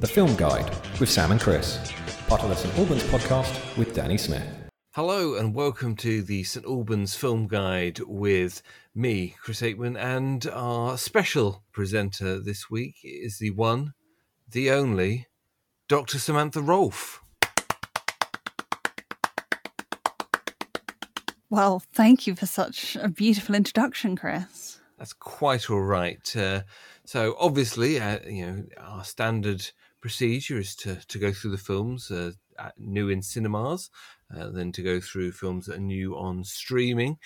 The Film Guide with Sam and Chris, part of the St Albans podcast with Danny Smith. Hello and welcome to the St Albans Film Guide with me, Chris Aikman, and our special presenter this week is the one, the only, Dr. Samantha Rolfe. Well, thank you for such a beautiful introduction, Chris. That's quite all right. Uh, so, obviously, uh, you know, our standard procedure is to, to go through the films uh, new in cinemas, uh, then to go through films that are new on streaming,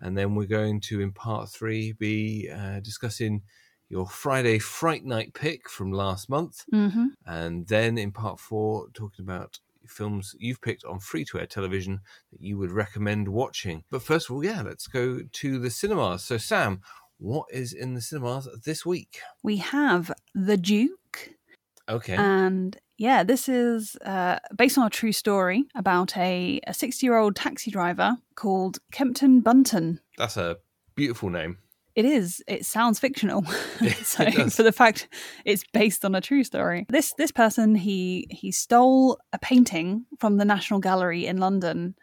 and then we're going to, in part three, be uh, discussing your Friday Fright Night pick from last month, Mm-hmm. and then in part four, talking about films you've picked on free to air television that you would recommend watching. But first of all, yeah, let's go to the cinemas. So, Sam, what is in the cinemas this week? We have The Duke, Okay. and yeah, this is uh, based on a true story about a 60 year old taxi driver called Kempton Bunton. That's a beautiful name. It is. It sounds fictional. so for the fact it's based on a true story. This this person he he stole a painting from the National Gallery in London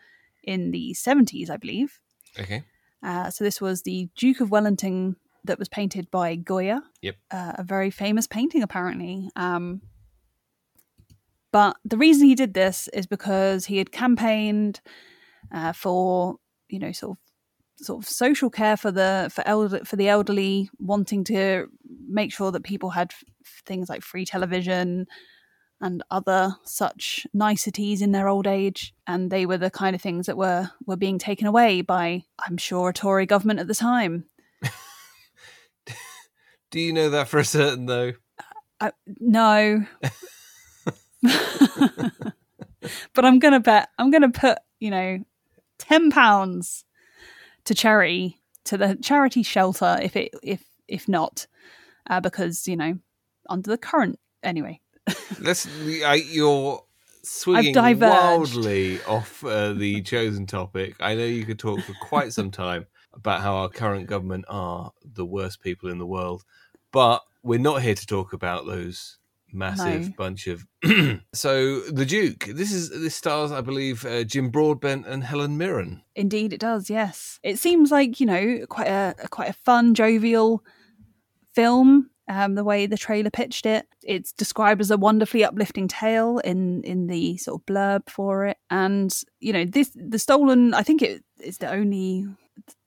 in the 70s, I believe. Okay. Uh, so this was the Duke of Wellington that was painted by Goya. Yep. Uh, a very famous painting, apparently. Um, but the reason he did this is because he had campaigned uh, for, you know, sort of sort of social care for the for elder for the elderly, wanting to make sure that people had f- things like free television and other such niceties in their old age and they were the kind of things that were were being taken away by i'm sure a tory government at the time Do you know that for a certain though? I, no but i'm gonna bet i'm gonna put you know 10 pounds to charity to the charity shelter if it if if not uh, because you know under the current anyway Let's. I, you're swinging wildly off uh, the chosen topic. I know you could talk for quite some time about how our current government are the worst people in the world, but we're not here to talk about those massive No. bunch of. so the Duke. This is this stars, I believe, uh, Jim Broadbent and Helen Mirren. Indeed, it does. Yes, it seems like you know quite a, quite a fun, jovial film. Um, the way the trailer pitched it, it's described as a wonderfully uplifting tale in in the sort of blurb for it. And you know, this the stolen. I think it is the only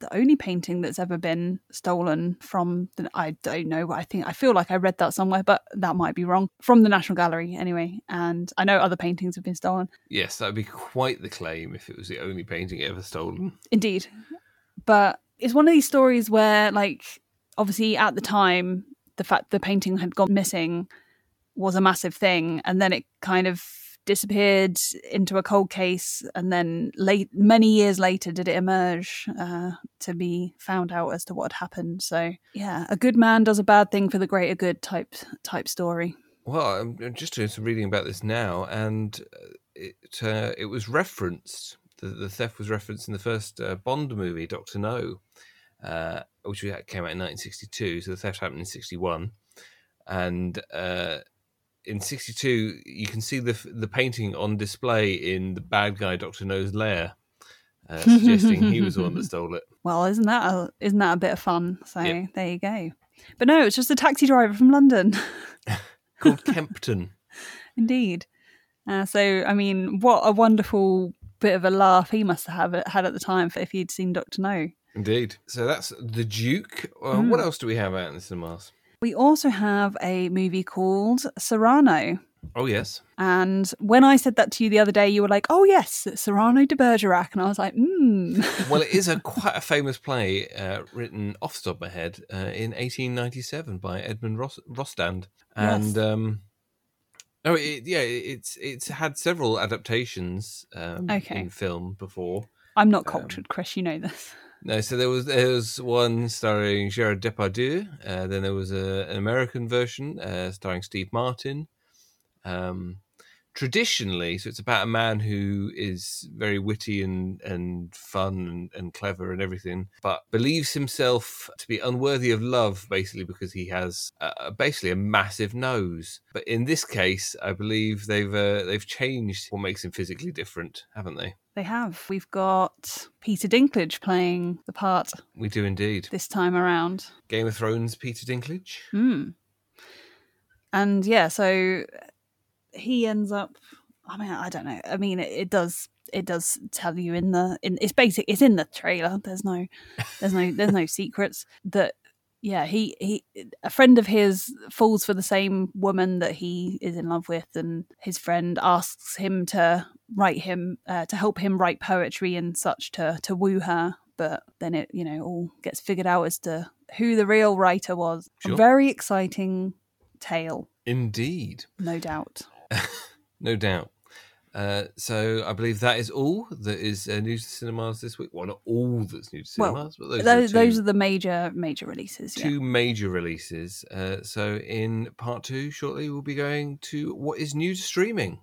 the only painting that's ever been stolen from. The, I don't know. I think I feel like I read that somewhere, but that might be wrong. From the National Gallery, anyway. And I know other paintings have been stolen. Yes, that would be quite the claim if it was the only painting ever stolen. Indeed. But it's one of these stories where, like, obviously at the time, the fact the painting had gone missing was a massive thing. And then it kind of disappeared into a cold case. And then late, many years later, did it emerge uh, to be found out as to what had happened. So, yeah, a good man does a bad thing for the greater good type type story. Well, I'm just doing some reading about this now, and uh, it uh, it was referenced. The, the theft was referenced in the first uh, Bond movie, Doctor No, uh, which came out in 1962. So the theft happened in 61, and uh, in 62 you can see the the painting on display in the bad guy Doctor No's lair, uh, suggesting he was the one that stole it. Well, isn't that a, isn't that a bit of fun? So Yep. there you go. But no, it's just a taxi driver from London. Called Kempton. Indeed. Uh, so, I mean, what a wonderful bit of a laugh he must have had at the time if he'd seen Doctor No. Indeed. So that's the Duke. Uh, Mm. What else do we have out in the cinemas? We also have a movie called Cyrano. Oh yes. And when I said that to you the other day, you were like, oh, yes, Cyrano de Bergerac. And I was like, hmm. well, it is a quite a famous play uh, written off the top of my head uh, in 1897 by Edmond Ros- Rostand, and Yes. um, oh, it, yeah, it's it's had several adaptations um, Okay. in film before. I'm not cultured, Chris. You know this. No, so there was there was one starring Gerard Depardieu. Uh, then there was a, an American version uh, starring Steve Martin. Um, traditionally, so it's about a man who is very witty and, and fun and, and clever and everything, but believes himself to be unworthy of love, basically because he has uh, basically a massive nose. But in this case, I believe they've uh, they've changed what makes him physically different, haven't they? They have. We've got Peter Dinklage playing the part We do indeed. this time around. Game of Thrones, Peter Dinklage. Hmm. And yeah, so he ends up. I mean, I don't know. I mean, it, it does. It does tell you in the in it's basic. It's in the trailer. There's no, there's no, there's no secrets that. Yeah, he he. A friend of his falls for the same woman that he is in love with, and his friend asks him to write him uh, to help him write poetry and such to to woo her. But then it you know all gets figured out as to who the real writer was. Sure. A very exciting tale, Indeed. no doubt. No doubt. Uh, so I believe that is all that is uh, new to cinemas this week. Well, not all that's new to Well, cinemas, but those, Those, are, two, those are the major major releases. Yeah. two major releases. Uh, so in part two, shortly, we'll be going to what is new to streaming.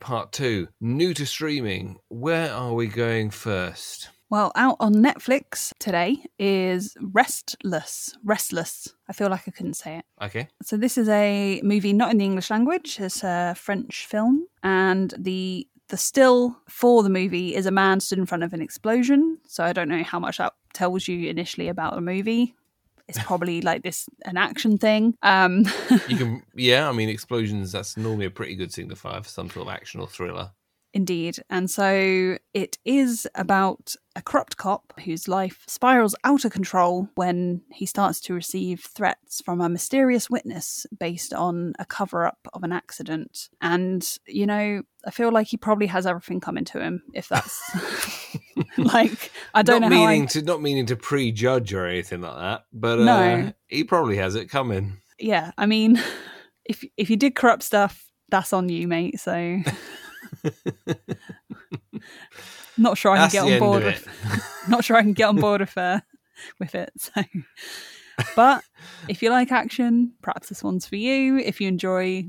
Part two, new to streaming. Where are we going first? Well, out on Netflix today is Restless. Restless. I feel like I couldn't say it. Okay. So this is a movie not in the English language. It's a French film, and the the still for the movie is a man stood in front of an explosion. So I don't know how much that tells you initially about the movie. It's probably like this an action thing. Um, You can, yeah, I mean, explosions, that's normally a pretty good signifier for some sort of action or thriller. Indeed. And so it is about a corrupt cop whose life spirals out of control when he starts to receive threats from a mysterious witness based on a cover up of an accident. And, you know, I feel like he probably has everything coming to him if that's like, I don't not know how I, meaning to not meaning to prejudge or anything like that, but uh, No. he probably has it coming. yeah, I mean, if if you did corrupt stuff, that's on you, mate. So not sure I can get on board with it. not sure I can get on board with uh, with it. So, but if you like action, perhaps this one's for you. If you enjoy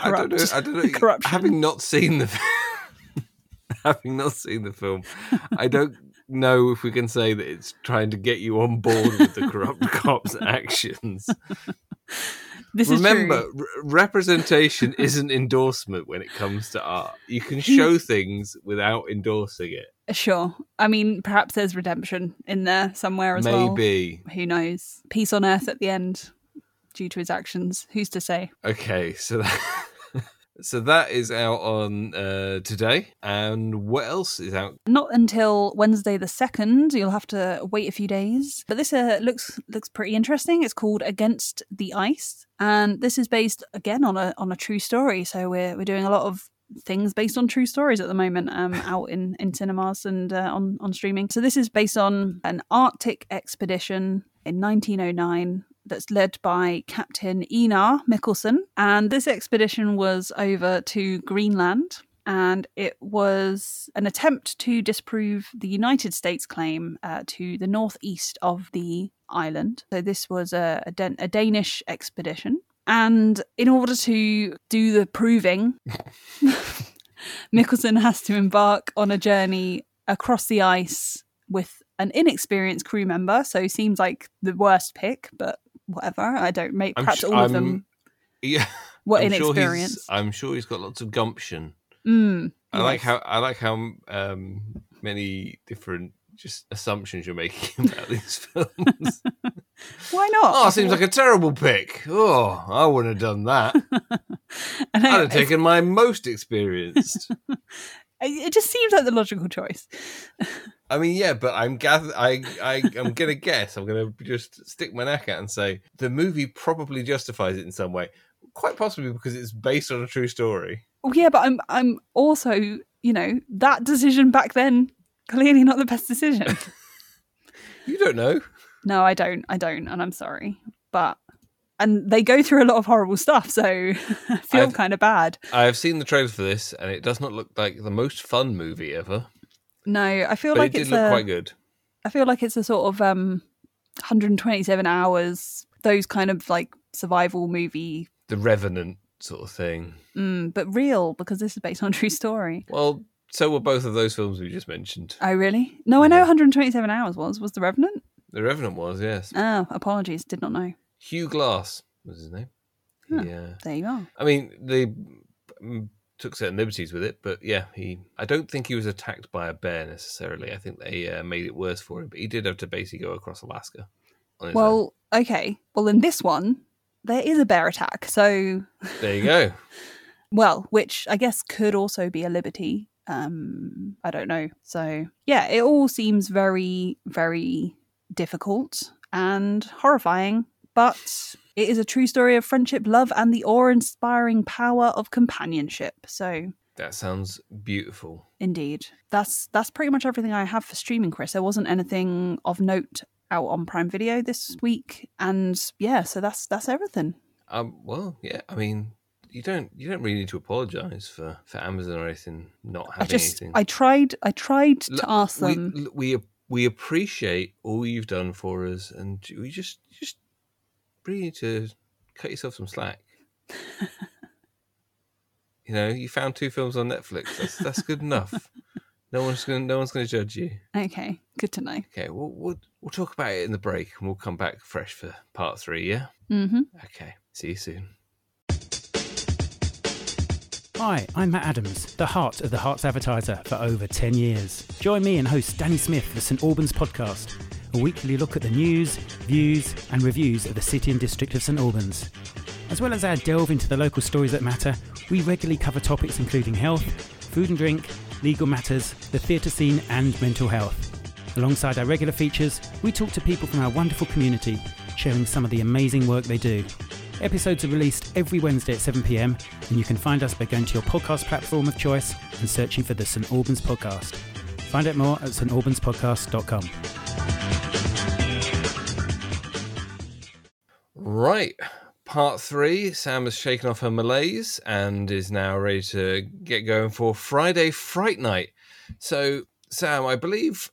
I don't know. I don't know. corruption, Having not seen the having not seen the film, I don't know if we can say that it's trying to get you on board with the corrupt cops' actions. This Remember, re- representation isn't endorsement when it comes to art. You can hmm. show things without endorsing it. Sure. I mean, perhaps there's redemption in there somewhere as well. Maybe. Who knows? Peace on earth at the end due to his actions. Who's to say? Okay, so that, so that is out on uh, today, and what else is out? Not until Wednesday the second. You'll have to wait a few days. But this uh, looks looks pretty interesting. It's called Against the Ice, and this is based again on a on a true story. So we're we're doing a lot of things based on true stories at the moment um, out in, in cinemas and uh, on, on streaming. So this is based on an Arctic expedition in 1909 that's led by Captain Einar Mikkelsen. And this expedition was over to Greenland and it was an attempt to disprove the United States claim uh, to the northeast of the island. So this was a, a, Dan- a Danish expedition. And in order to do the proving, Mikkelsen has to embark on a journey across the ice with an inexperienced crew member. So it seems like the worst pick, but whatever. I don't make perhaps su- all of I'm- them Yeah, what I'm sure. I'm sure he's got lots of gumption. Mm, I like how I like how um, many different just assumptions you're making about these films. Why not? oh, seems like a terrible pick. Oh, I wouldn't have done that. I'd have taken my most experienced. it just seems like the logical choice. I mean, yeah, but I'm gather. I, I, I'm gonna guess. I'm gonna just stick my neck out and say the movie probably justifies it in some way. Quite possibly because it's based on a true story. Well, yeah, but I'm I'm also you know that decision back then clearly not the best decision. You don't know. no, I don't, I don't, and I'm sorry, but and they go through a lot of horrible stuff, so I feel I've- kind of bad. I have seen the trailer for this, and it does not look like the most fun movie ever. No, I feel But like it did it's look a, quite good. I feel like it's a sort of um 127 hours those kind of like survival movie, The Revenant sort of thing. mm, but real because this is based on a true story. Well, so were both of those films we just mentioned. Oh, really? No, I know 127 hours was was the Revenant. The Revenant was, yes. Oh, apologies, did not know. Hugh Glass was his name. Huh. Yeah. There you are. I mean, they mm, took certain liberties with it, but yeah, he. I don't think he was attacked by a bear necessarily. I think they uh, made it worse for him, but he did have to basically go across Alaska. His own. Well, okay. Well, in this one, there is a bear attack. So, there you go. well, which I guess could also be a liberty. Um, I don't know. So, yeah, it all seems very, very difficult and horrifying, but it is a true story of friendship, love, and the awe-inspiring power of companionship. So, That sounds beautiful. Indeed. That's that's pretty much everything I have for streaming, Chris. There wasn't anything of note out on Prime Video this week. And yeah, so that's that's everything. Um, well, yeah. I mean, you don't you don't really need to apologise for for Amazon or anything not having I just anything. I tried I tried to ask we, them l- we we appreciate all you've done for us, and we just just really need to cut yourself some slack. you know, you found two films on Netflix. That's that's good enough. No one's gonna no one's gonna judge you. Okay, good to know. Okay, we'll we'll, we'll talk about it in the break, and we'll come back fresh for part three. Yeah. hmm Okay. See you soon. Hi, I'm Matt Adams, the heart of the Herts Advertiser for over 10 years. Join me and host Danny Smith for St Albans podcast, a weekly look at the news, views, and reviews of the city and district of St Albans. As well as our delve into the local stories that matter, we regularly cover topics including health, food and drink, legal matters, the theatre scene, and mental health. Alongside our regular features, we talk to people from our wonderful community, sharing some of the amazing work they do. Episodes are released every Wednesday at 7pm, and you can find us by going to your podcast platform of choice and searching for the St Albans Podcast. Find out more at stalbanspodcast.com. Right. Part three. Sam has shaken off her malaise and is now ready to get going for Friday Fright Night. So, Sam, I believe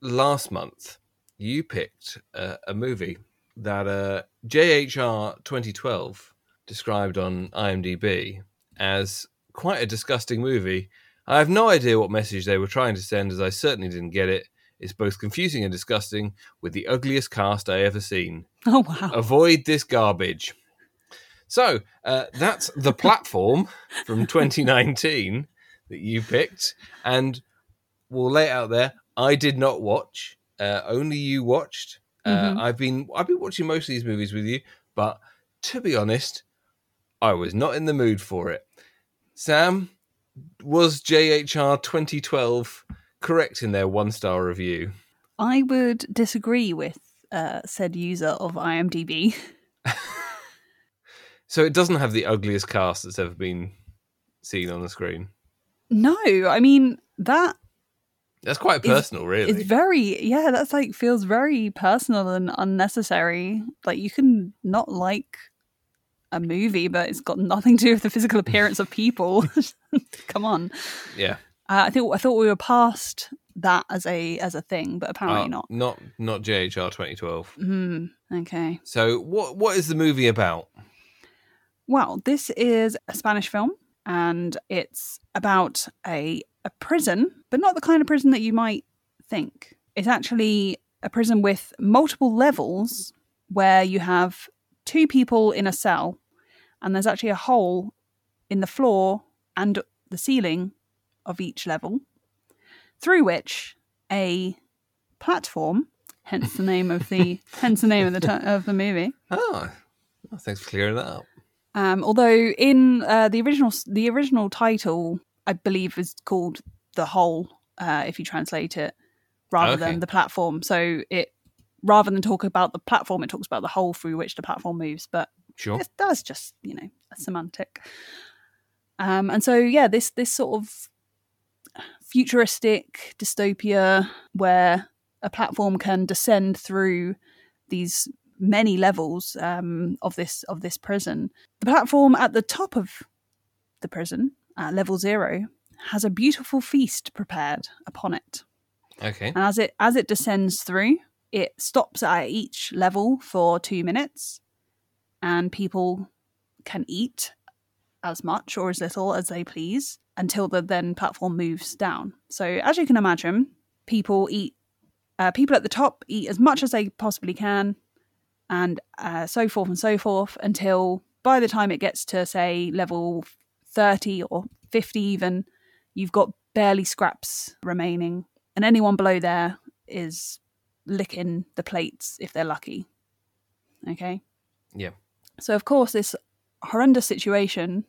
last month you picked uh, a movie that uh, JHR 2012 described on IMDb as quite a disgusting movie. I have no idea what message they were trying to send, as I certainly didn't get it. It's both confusing and disgusting, with the ugliest cast I ever seen. Oh wow. Avoid this garbage. So uh, that's the platform from 2019 that you picked, and we'll lay it out there. I did not watch. Uh, only you watched. Uh, Mhm. I've been I've been watching most of these movies with you, but to be honest, I was not in the mood for it. Sam, was JHR 2012 correct in their one star review? I would disagree with uh, said user of IMDb. So it doesn't have the ugliest cast that's ever been seen on the screen. No, I mean that That's quite personal, really. It's very yeah, that's like feels very personal and unnecessary. Like you can not like a movie, but it's got nothing to do with the physical appearance of people. Come on, yeah, uh, I think I thought we were past that as a as a thing, but apparently Uh, not. not not JHR 2012. Hmm. Okay. So what what is the movie about? Well, this is a Spanish film, and it's about a a prison, but not the kind of prison that you might think. It's actually a prison with multiple levels where you have two people in a cell, and there's actually a hole in the floor and the ceiling of each level, through which a platform, hence the name of the hence the name of the t- of the movie, Oh, thanks for clearing that up. um, although in uh, the original the original title, I believe, is called the whole. Uh, if you translate it, rather Okay. than the platform, so it rather than talk about the platform, it talks about the hole through which the platform moves. But Sure. it's- that's just you know a semantic. Um, and so yeah, this this sort of futuristic dystopia where a platform can descend through these many levels um, of this of this prison. The platform at the top of the prison, at level zero, has a beautiful feast prepared upon it. Okay. And as it as it descends through, it stops at each level for two minutes, and people can eat as much or as little as they please until the then platform moves down. So as you can imagine, people eat uh, people at the top eat as much as they possibly can, and uh, so forth and so forth until by the time it gets to say level 30 or 50 even you've got barely scraps remaining and anyone below there is licking the plates if they're lucky okay Yeah. so of course this horrendous situation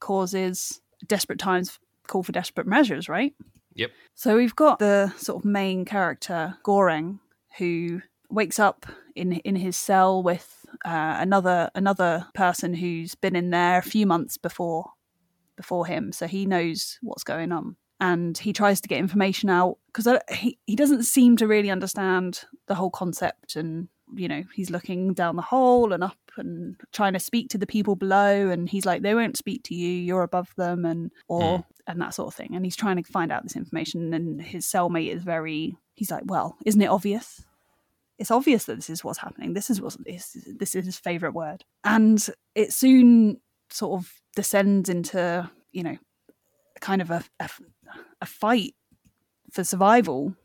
causes desperate times call for desperate measures right Yep. so we've got the sort of main character Goreng, who wakes up in in his cell with uh, another another person who's been in there a few months before before him, so he knows what's going on. And he tries to get information out because he he doesn't seem to really understand the whole concept. And you know, he's looking down the hole and up and trying to speak to the people below. And he's like, they won't speak to you. You're above them, and or Mm. and that sort of thing. And he's trying to find out this information. And his cellmate is very. He's like, well, isn't it obvious? it's obvious that this is what's happening. This is what this, this is his favorite word, and it soon sort of descends into you know kind of a, a, a fight for survival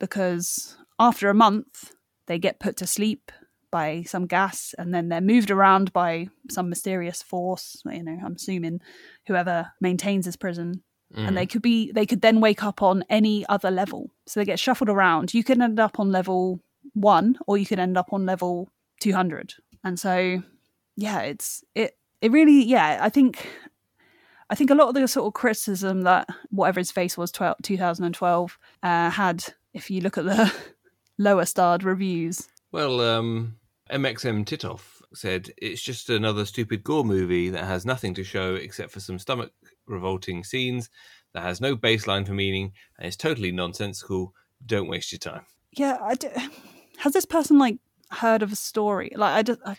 because after a month they get put to sleep by some gas and then they're moved around by some mysterious force you know i'm assuming whoever maintains this prison. And they could be they could then wake up on any other level. So they get shuffled around. You can end up on level one or you could end up on level 200 and so yeah it's it it really yeah i think i think a lot of the sort of criticism that whatever his face was 12, 2012 uh, had if you look at the lower starred reviews. Well, um, MXM Titoff said it's just another stupid gore movie that has nothing to show except for some stomach revolting scenes that has no baseline for meaning and is totally nonsensical. Don't waste your time. yeah I d- has this person like heard of a story like i just I,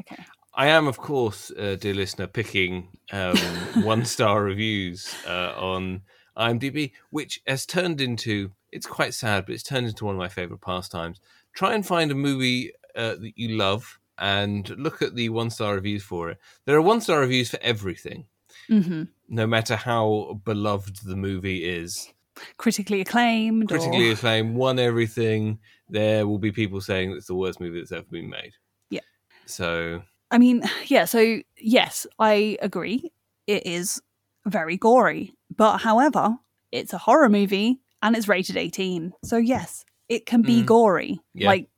okay I am, of course, uh, dear listener, picking um, one star reviews uh, on IMDb, which has turned into it's quite sad, but it's turned into one of my favorite pastimes. Try and find a movie uh, that you love and look at the one star reviews for it. There are one star reviews for everything, hmm no matter how beloved the movie is. critically acclaimed Critically or... acclaimed, won everything. There will be people saying it's the worst movie that's ever been made. Yeah. So I mean, yeah, so yes, I agree. It is very gory. But however, it's a horror movie and it's rated 18. So yes, it can be Mm. gory. Yeah. Like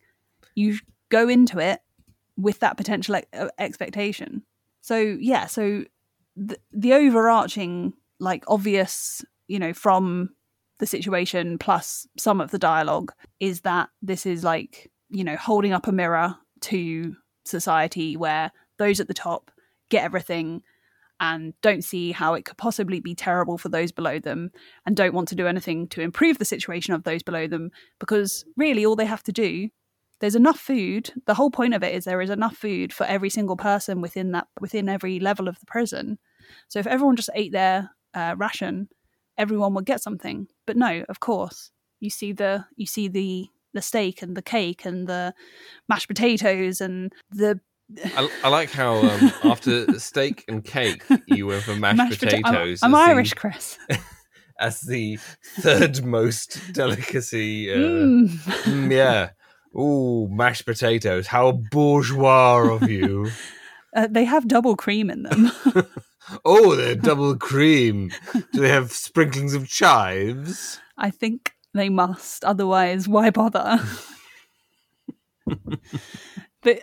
you go into it with that potential uh, expectation. So yeah, so the, the overarching like obvious, you know, from the situation plus some of the dialogue is that this is like, you know, holding up a mirror to society where those at the top get everything and don't see how it could possibly be terrible for those below them and don't want to do anything to improve the situation of those below them because really all they have to do there's enough food the whole point of it is there is enough food for every single person within that within every level of the prison so if everyone just ate their uh, ration everyone would get something but no of course you see the you see the the steak and the cake and the mashed potatoes and the I, I like how um, after steak and cake, you went for mashed, mashed pota- I'm- potatoes. I'm, the- Irish, Chris. as the third most delicacy. Uh, mm, yeah. Ooh, mashed potatoes. How bourgeois of you. Uh, they have double cream in them. Oh, they're double cream. Do they have sprinklings of chives? I think they must. Otherwise, why bother? but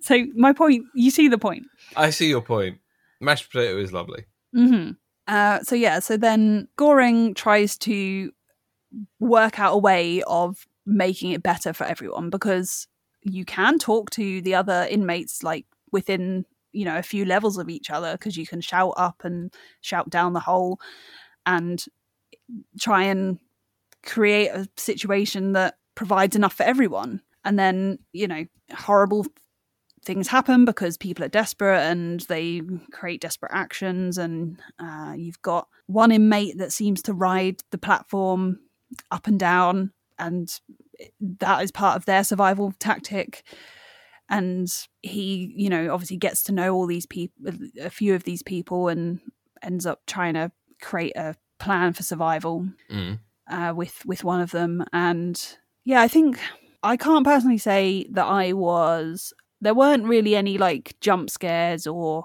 so my point. You see the point. I see your point. Mashed potato is lovely. hmm Uh, so yeah, so then Goreng tries to work out a way of making it better for everyone because you can talk to the other inmates like within you know a few levels of each other because you can shout up and shout down the hole and try and create a situation that provides enough for everyone. And then you know horrible things happen because people are desperate and they create desperate actions and uh, you've got one inmate that seems to ride the platform up and down and that is part of their survival tactic and he, you know, obviously gets to know all these people, a few of these people, and ends up trying to create a plan for survival Mm. uh, with with one of them. And yeah, I think I can't personally say that I was. There weren't really any like jump scares or,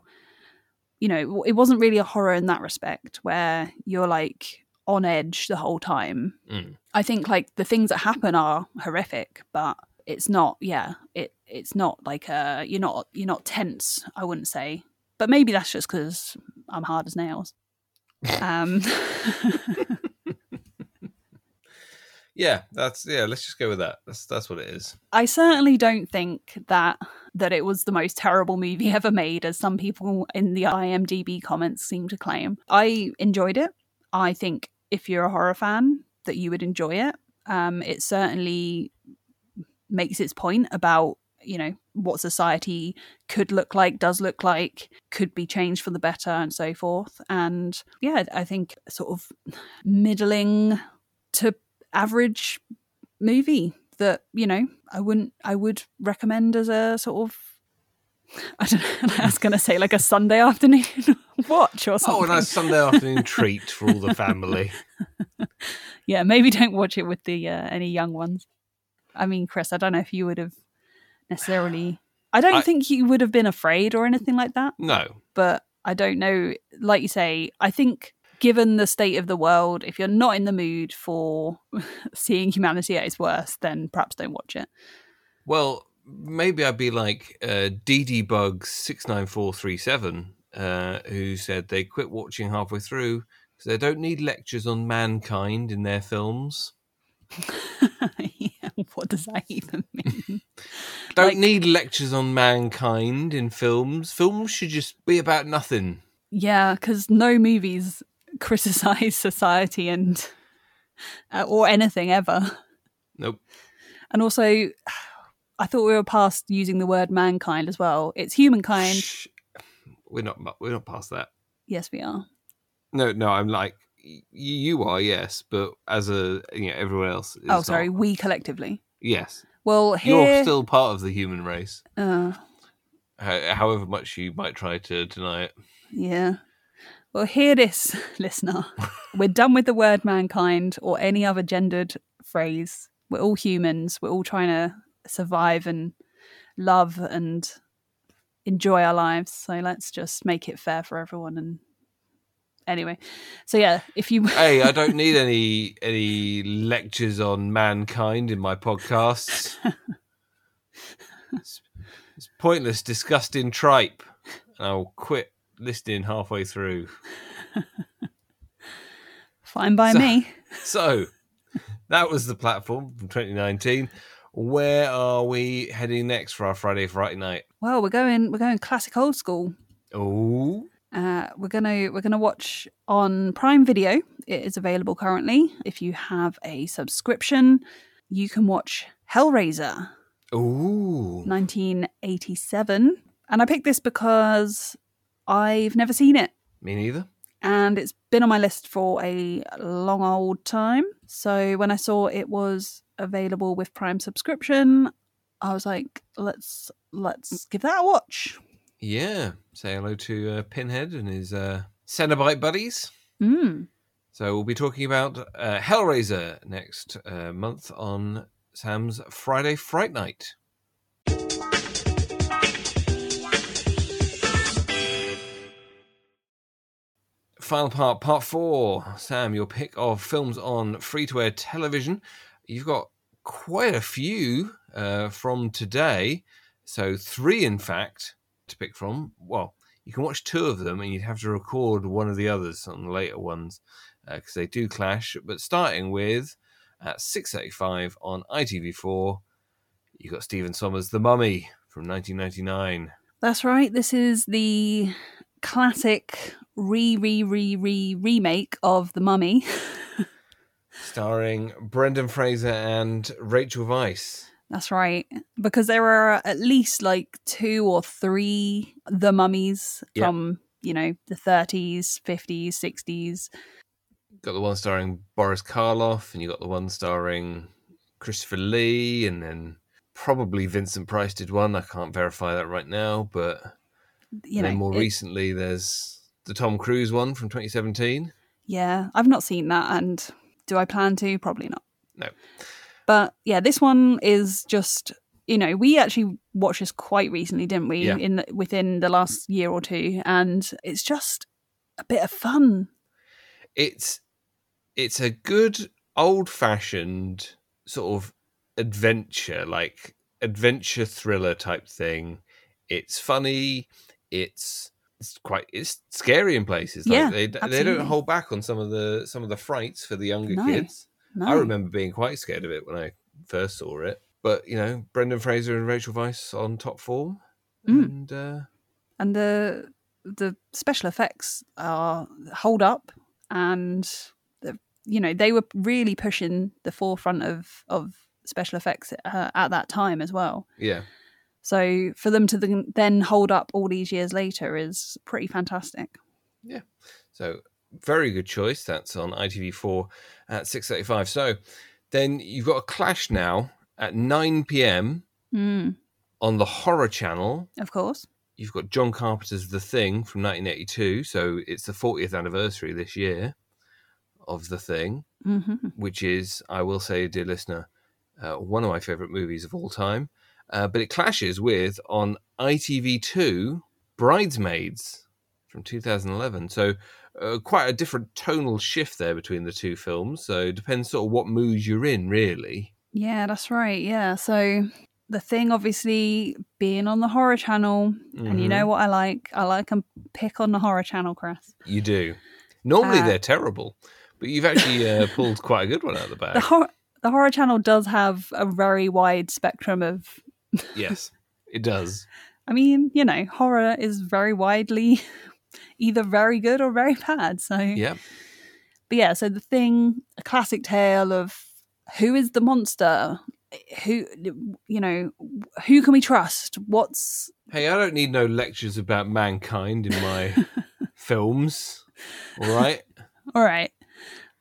you know, it wasn't really a horror in that respect where you're like on edge the whole time. Mm. I think like the things that happen are horrific, but it's not. Yeah, it it's not like a you're not you're not tense. I wouldn't say, but maybe that's just because I'm hard as nails. Um, Yeah, that's yeah. Let's just go with that. That's that's what it is. I certainly don't think that that it was the most terrible movie ever made, as some people in the IMDb comments seem to claim. I enjoyed it. I think if you're a horror fan, that you would enjoy it. Um, it certainly makes its point about you know what society could look like, does look like, could be changed for the better, and so forth. And yeah, I think sort of middling to average movie that you know I wouldn't I would recommend as a sort of I don't know I was going to say like a Sunday afternoon watch or something. Oh, a nice Sunday afternoon treat for all the family. Yeah, maybe don't watch it with the uh, any young ones. I mean, Chris, I don't know if you would have necessarily. I don't I- think you would have been afraid or anything like that. No, but I don't know. Like you say, I think given the state of the world, if you're not in the mood for seeing humanity at its worst, then perhaps don't watch it. Well, maybe I'd be like uh, DD Bugs six nine four three seven, uh, who said they quit watching halfway through because they don't need lectures on mankind in their films. yeah, what does that even mean? Don't Like- need lectures on mankind in films. Films should just be about nothing. yeah, because no movies criticize society and uh, or anything ever. Nope. And also, I thought we were past using the word mankind as well. It's humankind. Shh. We're not. We're not past that. Yes, we are. No, no. I'm like you are, yes, but as a you know, everyone else. Is oh, sorry, not. we collectively. Yes, Well, here. you're still part of the human race, uh, however much you might try to deny it. Yeah. Well, hear this, listener. We're done with the word mankind or any other gendered phrase. We're all humans. We're all trying to survive and love and enjoy our lives. So let's just make it fair for everyone. And anyway, so yeah, if you. hey, I don't need any any lectures on mankind in my podcasts. it's, it's pointless, disgusting tripe, and I'll quit listening halfway through. Fine by So- me. So that was the platform from 2019. Where are we heading next for our Friday Friday night? Well, we're going. We're going classic old school. Oh, Uh, we're gonna we're gonna watch on Prime Video. It is available currently. If you have a subscription, you can watch Hellraiser, oh, 1987. And I picked this because I've never seen it, me neither. and it's been on my list for a long old time. So when I saw it was available with Prime subscription, I was like, let's let's give that a watch. Yeah, say hello to uh, Pinhead and his uh, Cenobite buddies. Mm. So we'll be talking about uh, Hellraiser next uh, month on Sam's Friday Fright Night. Final part, part four. Sam, your pick of films on free to air television. You've got quite a few uh, from today. So, three, in fact, to pick from. Well, you can watch two of them and you'd have to record one of the others on the later ones because they do clash. But starting with at 6.85 on ITV4, you've got Stephen Sommers' The Mummy from 1999. That's right. This is the classic re re re re remake of The Mummy. starring Brendan Fraser and Rachel Weisz. That's right. Because there are at least like two or three The Mummies Yeah. from, you know, the 30s, 50s, 60s. Got the one starring Boris Karloff, and you got the one starring Christopher Lee, and then probably Vincent Price did one. I can't verify that right now, but You know, then more it- recently there's the Tom Cruise one from 2017. Yeah, I've not seen that, and do I plan to? Probably not. No. But yeah, this one is just you know we actually watched this quite recently, didn't we? Yeah. In the, within the last year or two, and it's just a bit of fun. It's it's a good old fashioned sort of adventure, like adventure thriller type thing. It's funny. It's it's quite it's scary in places. Like Yeah, they they don't hold back on some of the some of the frights for the younger No, kids. No. I remember being quite scared of it when I first saw it. But you know, Brendan Fraser and Rachel Weisz on top form, Mm. and uh, and the the special effects are hold up and the, you know they were really pushing the forefront of of special effects uh, at that time as well yeah, so for them to then- hold up all these years later is pretty fantastic Yeah. so very good choice. That's on ITV4 at six thirty-five. So then you've got a clash now at nine p.m. mm, on the Horror Channel. of course You've got John Carpenter's The Thing from 1982, so it's the 40th anniversary this year of The Thing. hmm which is, I will say, dear listener, uh, one of my favourite movies of all time. Uh, but it clashes with on ITV2 Bridesmaids from 2011. So uh, quite a different tonal shift there between the two films. So it depends sort of what mood you're in, really. yeah that's right yeah so the thing obviously being on the horror channel and you know what i like i like and pick on the horror channel chris you do. Normally Uh, they're terrible, but you've actually uh, pulled quite a good one out of the bag. the horror the horror channel does have a very wide spectrum of yes, it does. i mean you know horror is very widely either very good or very bad so Yeah. but yeah so the thing a classic tale of who is the monster who you know who can we trust what's Hey, I don't need no lectures about mankind in my films. All right. all right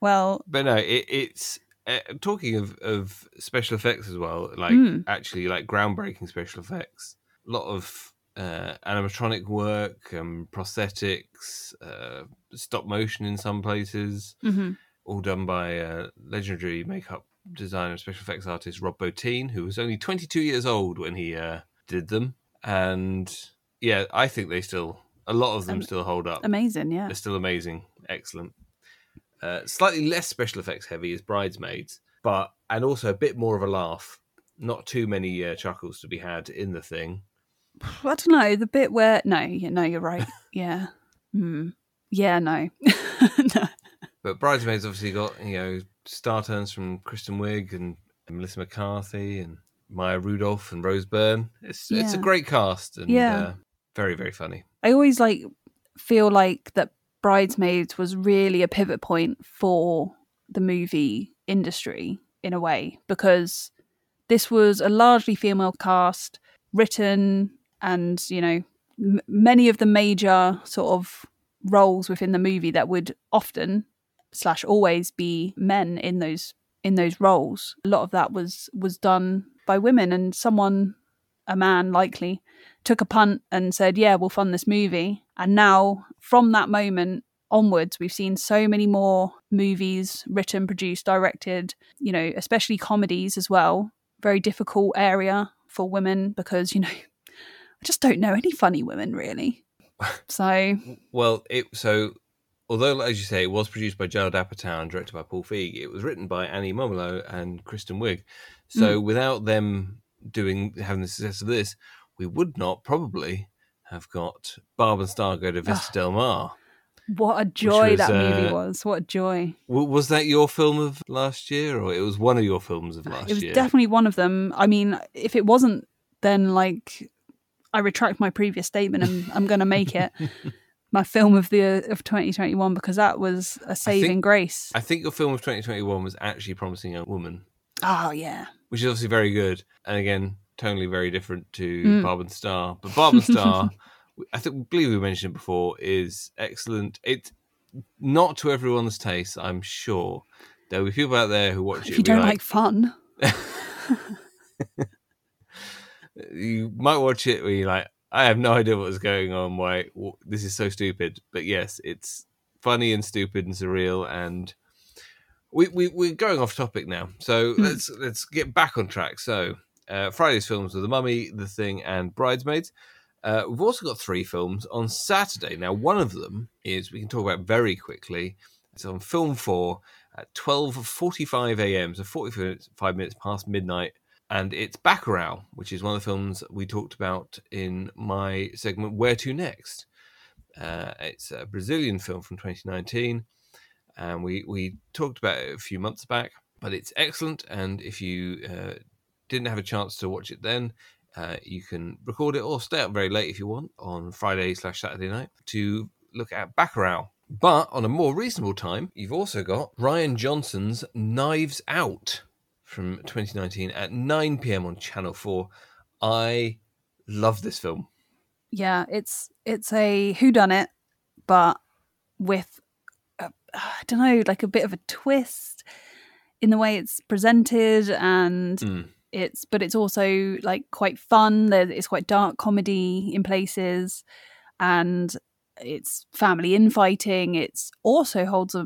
well but no, it, it's uh, talking of, of special effects as well. Like Mm. actually, like groundbreaking special effects. A lot of uh, animatronic work, um, prosthetics, uh, stop motion in some places, mhm. all done by uh, legendary makeup designer and special effects artist Rob Bottin, who was only 22 years old when he uh, did them. And yeah, I think they still, a lot of them Am- still hold up. amazing yeah They're still amazing, excellent. Uh, slightly less special effects heavy is Bridesmaids, but and also a bit more of a laugh. Not too many uh, chuckles to be had in the thing. I don't know the bit where no, no, you're right. Yeah, hmm. yeah, no, no. But Bridesmaids obviously got you know star turns from Kristen Wiig and Melissa McCarthy and Maya Rudolph and Rose Byrne. It's it's a great cast and Yeah. uh, very very funny. I always like feel like that Bridesmaids was really a pivot point for the movie industry in a way because this was a largely female cast written and you know m- many of the major sort of roles within the movie that would often slash always be men in those in those roles. A lot of that was was done by women and someone a man likely took a punt and said, "Yeah, we'll fund this movie." And now, from that moment onwards, we've seen so many more movies written, produced, directed. You know, especially comedies as well. Very difficult area for women because you know, I just don't know any funny women really. So Well, it so although as you say it was produced by Gerald Apatow and directed by Paul Feig, it was written by Annie Mumolo and Kristen Wiig. So mm. without them doing having the success of this, we would not probably have got Barb and Star go to Vista Del Mar. what a joy was, that movie uh, was! What a joy! W- was that your film of last year, or it was one of your films of last year? it was year? definitely one of them. I mean, if it wasn't, then like I retract my previous statement and I'm going to make it my film of the of 2021 because that was a saving grace. I think your film of 2021 was actually Promising Young Woman, oh yeah, which is obviously very good, and again, tonally very different to Mm. Barb and Star. But Barb and Star, I think, believe we mentioned it before, is excellent. It's not to everyone's taste, I'm sure. There will be people out there who watch it. if you don't like, fun, you might watch it where you're like, I have no idea what's going on. Why this is so stupid? But yes, it's funny and stupid and surreal. And we, we we're going off topic now, so Hmm. let's let's get back on track. So uh, Friday's films were The Mummy, The Thing, and Bridesmaids. Uh, we've also got three films on Saturday. Now, one of them is we can talk about very quickly. It's on Film Four at twelve forty-five a.m. So forty-five minutes past midnight, and it's Bacurau, which is one of the films we talked about in my segment "Where to Next." Uh, it's a Brazilian film from 2019, and we we talked about it a few months back. But it's excellent, and if you uh, didn't have a chance to watch it then, uh, you can record it or stay up very late if you want on Friday slash Saturday night to look at Bacurau. But on a more reasonable time, you've also got Rian Johnson's Knives Out from 2019 at 9 p.m. on Channel 4. I love this film. Yeah, it's it's a who done it, but with a, I don't know, like a bit of a twist in the way it's presented, and Mm. It's but it's also like quite fun. There, it's quite dark comedy in places, and it's family infighting. It's also holds a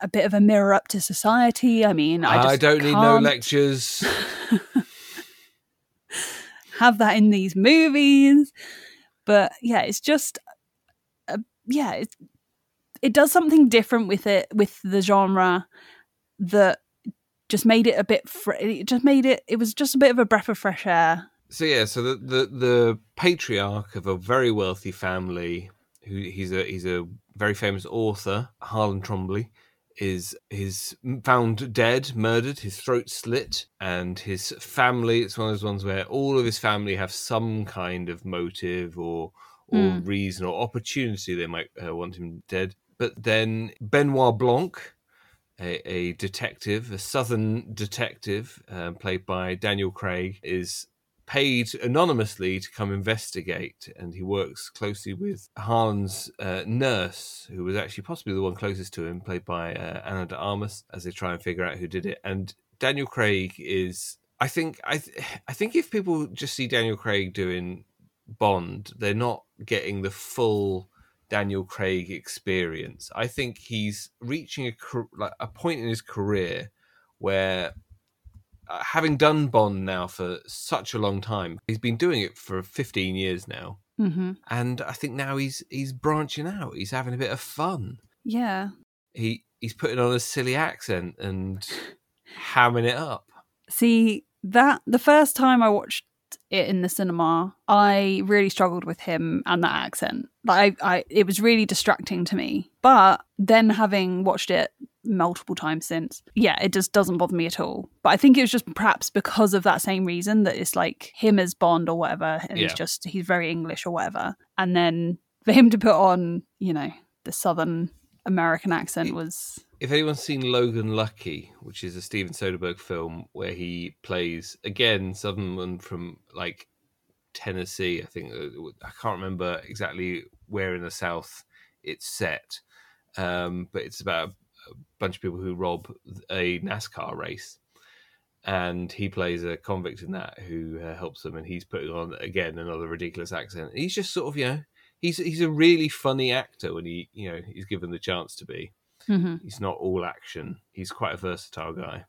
a bit of a mirror up to society. I mean, I, I, don't need no lectures. have that in these movies. But yeah, it's just, uh, yeah, it, it does something different with it, with the genre that just made it a bit, fr- it just made it, it was just a bit of a breath of fresh air. So yeah, so the, the the patriarch of a very wealthy family, who he's a he's a very famous author, Harlan Thrombey, is is found dead, murdered, his throat slit, and his family. It's one of those ones where all of his family have some kind of motive or or Mm. reason or opportunity they might uh, want him dead. But then Benoit Blanc, a, a detective, a southern detective, uh, played by Daniel Craig, is paid anonymously to come investigate, and he works closely with Harlan's uh, nurse, who was actually possibly the one closest to him, played by uh, Ana de Armas, as they try and figure out who did it. And Daniel Craig is, I think, I, th- I think if people just see Daniel Craig doing Bond, they're not getting the full Daniel Craig experience. I think he's reaching a like a point in his career where uh, having done Bond now for such a long time, he's been doing it for 15 years now. hmm And I think now he's he's branching out. He's having a bit of fun. Yeah. He he's putting on a silly accent and hamming it up. See, that the first time I watched it in the cinema, I really struggled with him and that accent. Like I, I it was really distracting to me. But then having watched it multiple times since, yeah, it just doesn't bother me at all. But I think it was just perhaps because of that same reason that it's like him as Bond or whatever, and he's just he's very English or whatever. And then for him to put on, you know, the southern American accent was If anyone's seen Logan Lucky, which is a Steven Soderbergh film where he plays again someone from like Tennessee, I think uh, I can't remember exactly where in the South it's set, um, but it's about a bunch of people who rob a NASCAR race, and he plays a convict in that who uh, helps them, and he's putting on again another ridiculous accent. He's just sort of you know he's he's a really funny actor when he you know he's given the chance to be. Mhm. He's not all action. He's quite a versatile guy.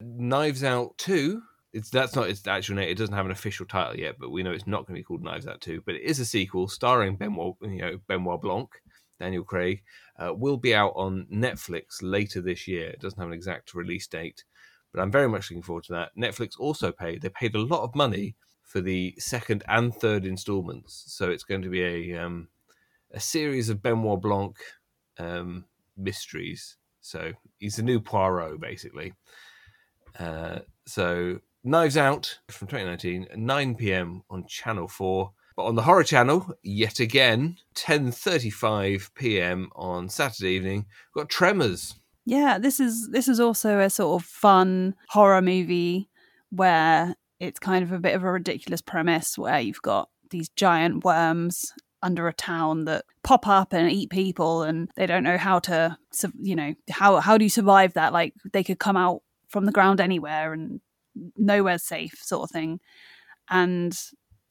Knives Out 2, it's that's not its actual name. It doesn't have an official title yet, but we know it's not going to be called Knives Out 2, but it is a sequel starring Benoit, you know, Benoit Blanc, Daniel Craig. Uh, will be out on Netflix later this year. It doesn't have an exact release date, but I'm very much looking forward to that. Netflix also paid, they paid a lot of money for the second and third installments. So it's going to be a um, a series of Benoit Blanc um, mysteries. So he's the new Poirot, basically. Uh, so Knives Out from 2019, 9 p.m. on Channel 4. But on the horror channel, yet again, 10:35 p.m. on Saturday evening, we've got Tremors. Yeah, this is this is also a sort of fun horror movie where it's kind of a bit of a ridiculous premise where you've got these giant worms under a town that pop up and eat people and they don't know how to you know how how do you survive that like they could come out from the ground anywhere and nowhere's safe sort of thing and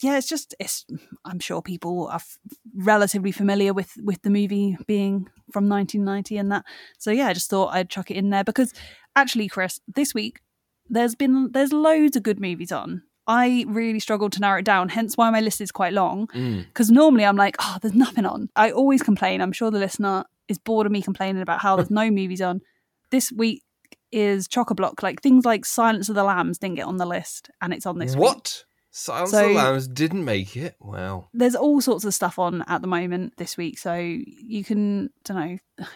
yeah, it's just it's. I'm sure people are f- relatively familiar with with the movie being from 1990 and that. So yeah, I just thought I'd chuck it in there because actually, Chris, this week there's been there's loads of good movies on. I really struggled to narrow it down, hence why my list is quite long. Mm. Because normally I'm like, oh, there's nothing on. I always complain. I'm sure the listener is bored of me complaining about how there's no movies on. This week is chock a block. Like things like Silence of the Lambs didn't get on the list, and it's on this week. What? Silence So- of the Lambs didn't make it. Wow. there's all sorts of stuff on at the moment this week so you can don't know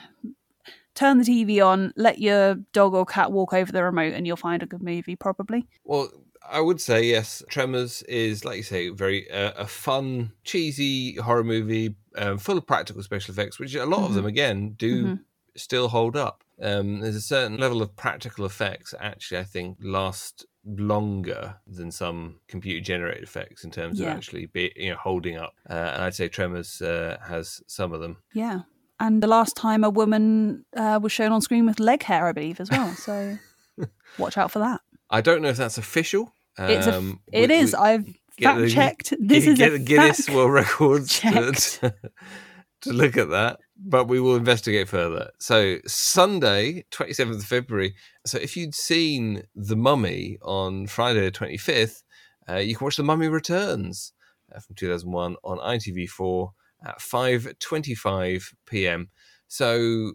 turn the tv on let your dog or cat walk over the remote and you'll find a good movie probably Well, I would say yes. Tremors is, like you say, very uh, a fun, cheesy horror movie, um, full of practical special effects, which a lot of them again do Mhm. still hold up. Um, there's a certain level of practical effects actually, I think, last longer than some computer generated effects in terms Yeah. of actually be you know holding up. Uh, and I'd say Tremors uh, has some of them. yeah and the last time a woman uh, was shown on screen with leg hair i believe as well so watch out for that I don't know if that's official. it's a, Um, it we- is we- i've get the- fact checked this Gu- is get a the Guinness fact- World Records to, to look at that, but we will investigate further. So Sunday, twenty seventh of February. So if you'd seen The Mummy on Friday the twenty fifth, uh, you can watch The Mummy Returns uh, from two thousand one on ITV4 at five twenty five p.m. So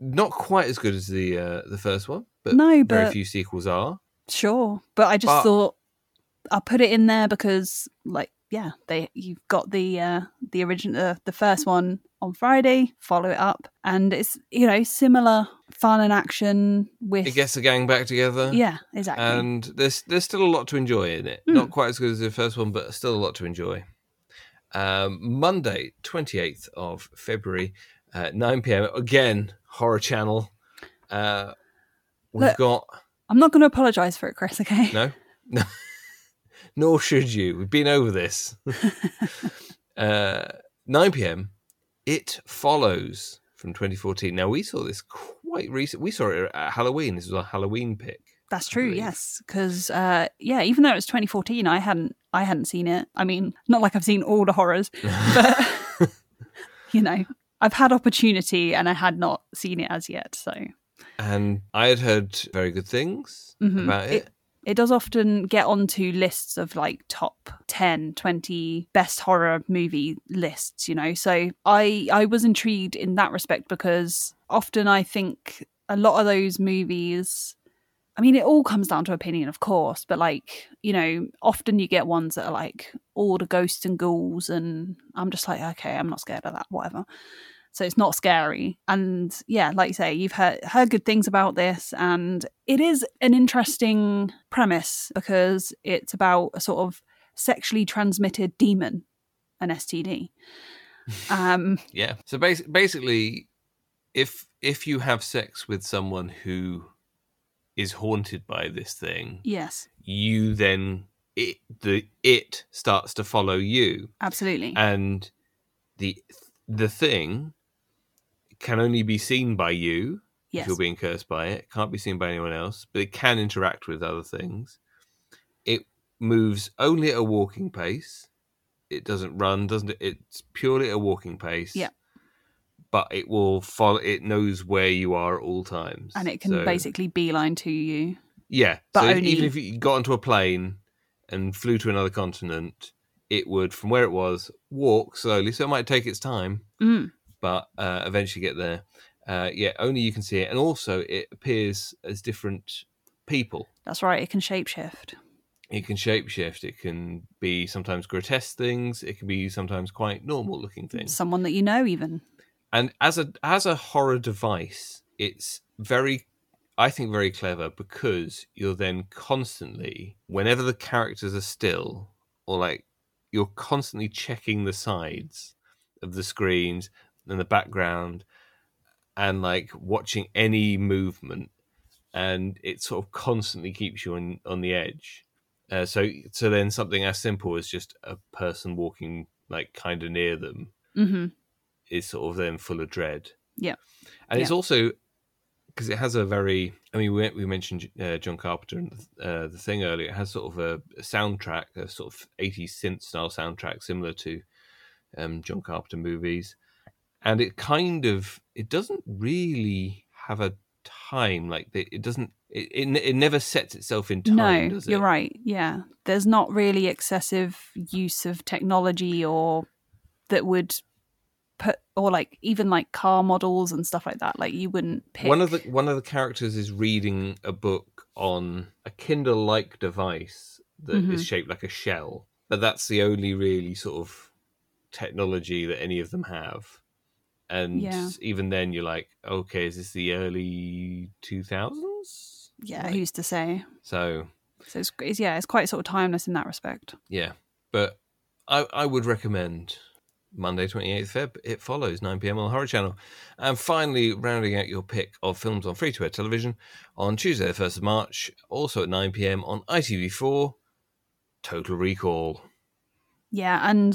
not quite as good as the uh, the first one, but No, very few sequels are. Sure, but I just But- thought I'll put it in there because, like, yeah, they you've got the uh, the original uh, the first one on Friday, follow it up, and it's you know similar fun and action with It gets the gang back together. yeah exactly and there's there's still a lot to enjoy in it. Mm. Not quite as good as the first one, but still a lot to enjoy. Um, Monday, twenty eighth of February, uh, nine pm. Again, horror channel. Uh, we've Look. got I'm not going to apologize for it, Chris. Okay, no, no. Nor should you. We've been over this. uh, nine pm. It follows from 2014. Now we saw this quite recent. We saw it at Halloween. This was a Halloween pick. That's true. Yes, because uh, yeah, even though it was 2014, I hadn't I hadn't seen it. I mean, not like I've seen all the horrors, but you know, I've had opportunity and I had not seen it as yet. So and I had heard very good things Mhm. about it. it does often get onto lists of like top 10 20 best horror movie lists you know so i i was intrigued in that respect because often i think a lot of those movies i mean it all comes down to opinion of course but like you know often you get ones that are like all the ghosts and ghouls and i'm just like okay i'm not scared of that whatever. So it's not scary. And yeah like you say you've heard heard good things about this and it is an interesting premise because it's about a sort of sexually transmitted demon an std um Yeah. So bas- basically, if if you have sex with someone who is haunted by this thing, yes you then it the it starts to follow you, absolutely and the the thing can only be seen by you if you're being cursed by it. It can't be seen by anyone else, but it can interact with other things. It moves only at a walking pace. It doesn't run, doesn't it? It's purely at a walking pace. Yeah. But it will follow. It knows where you are at all times, and it can So- basically beeline to you yeah. but so only- even if you got onto a plane and flew to another continent, it would, from where it was, walk slowly. So it might take its time, mm, but uh, eventually get there. Uh, yeah, only you can see it, and also it appears as different people. that's right it can shapeshift It can shapeshift. It can be sometimes grotesque things. It can be sometimes quite normal looking things. someone that you know even And as a as a horror device, it's very, I think, very clever because you're then constantly, whenever the characters are still, or like you're constantly checking the sides of the screens and the background, and like watching any movement, and it sort of constantly keeps you on on the edge. Uh, so so then something as simple as just a person walking like kind of near them hmm is sort of then full of dread. Yeah. And it's also because it has a very. I mean, we we mentioned uh, John Carpenter and uh, the thing earlier. It has sort of a, a soundtrack, a sort of 80s synth style soundtrack, similar to um, John Carpenter movies, and it kind of it doesn't really have a time like it, it doesn't it, it it never sets itself in time. no, you're right. Yeah, there's not really excessive use of technology or that would put or like even like car models and stuff like that. Like you wouldn't pick One of the one of the characters is reading a book on a Kindle-like device that is Mhm. shaped like a shell, but that's the only really sort of technology that any of them have. And Yeah. even then, you're like, okay, is this the early two thousands? yeah, who's to say? So So it's, it's yeah, it's quite sort of timeless in that respect. yeah, but I I would recommend Monday twenty eighth Feb. It follows nine pm on the Horror Channel, and finally rounding out your pick of films on free to air television on Tuesday the first of March, also at nine pm on ITV4. Total Recall. Yeah, and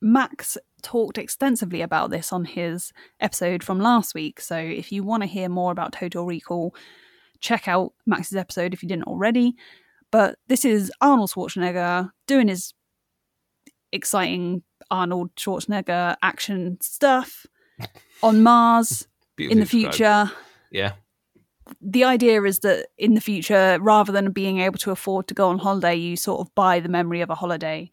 Max talked extensively about this on his episode from last week. So if you want to hear more about Total Recall, check out Max's episode if you didn't already. But this is Arnold Schwarzenegger doing his exciting Arnold Schwarzenegger action stuff on Mars in the Beautifully described. future. Yeah, the idea is that in the future, rather than being able to afford to go on holiday, you sort of buy the memory of a holiday,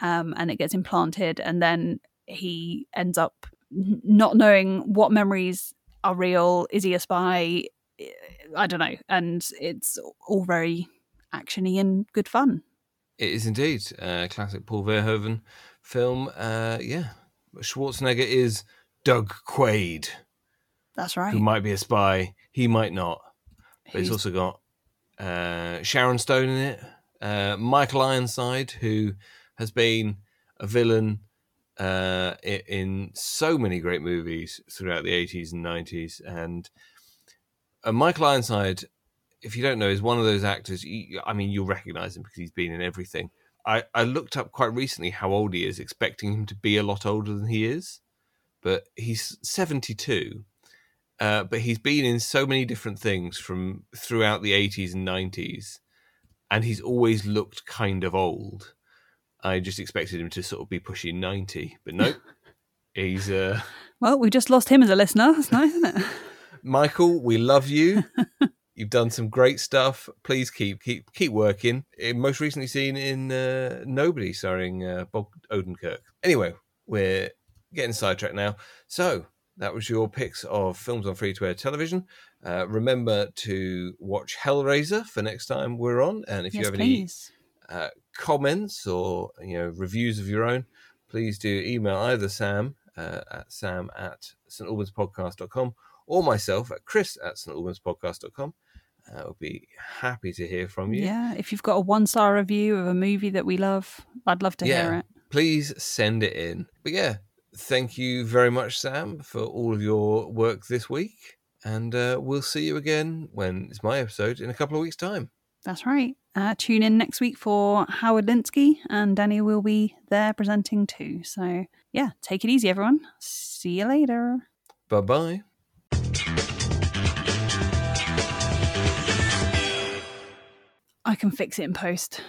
um, and it gets implanted, and then he ends up not knowing what memories are real. Is he a spy? I don't know, and it's all very actiony and good fun. it is indeed a classic Paul Verhoeven film. Uh, yeah, Schwarzenegger is Doug Quaid, That's right. who might be a spy. He might not. But it's also got uh, Sharon Stone in it, uh, Michael Ironside, who has been a villain uh, in so many great movies throughout the 80s and 90s. And uh, Michael Ironside, if you don't know, is one of those actors. You, I mean, you'll recognize him because he's been in everything. I, I looked up quite recently how old he is, expecting him to be a lot older than he is. But he's 72 uh, but he's been in so many different things from throughout the 80s and 90s and he's always looked kind of old i just expected him to sort of be pushing 90 but nope he's uh well, we just lost him as a listener. That's nice, isn't it? michael we love you you've done some great stuff please keep keep keep working Eh, most recently seen in uh, nobody starring uh, bob odenkirk anyway we're getting sidetracked now so that was your picks of films on free to air television. Uh, remember to watch Hellraiser for next time we're on. And if you have please. any uh, comments or you know reviews of your own, please do email either Sam uh, at sam at stalbanspodcast.com or myself at chris at stalbanspodcast.com. Uh, I'll be happy to hear from you. Yeah, if you've got a one star review of a movie that we love, I'd love to hear it. please send it in. But yeah, thank you very much, Sam, for all of your work this week. And uh, we'll see you again when it's my episode in a couple of weeks' time. That's right. Uh, tune in next week for Howard Linskey, and Danny will be there presenting too. So, yeah, take it easy, everyone. See you later. Bye bye. I can fix it in post.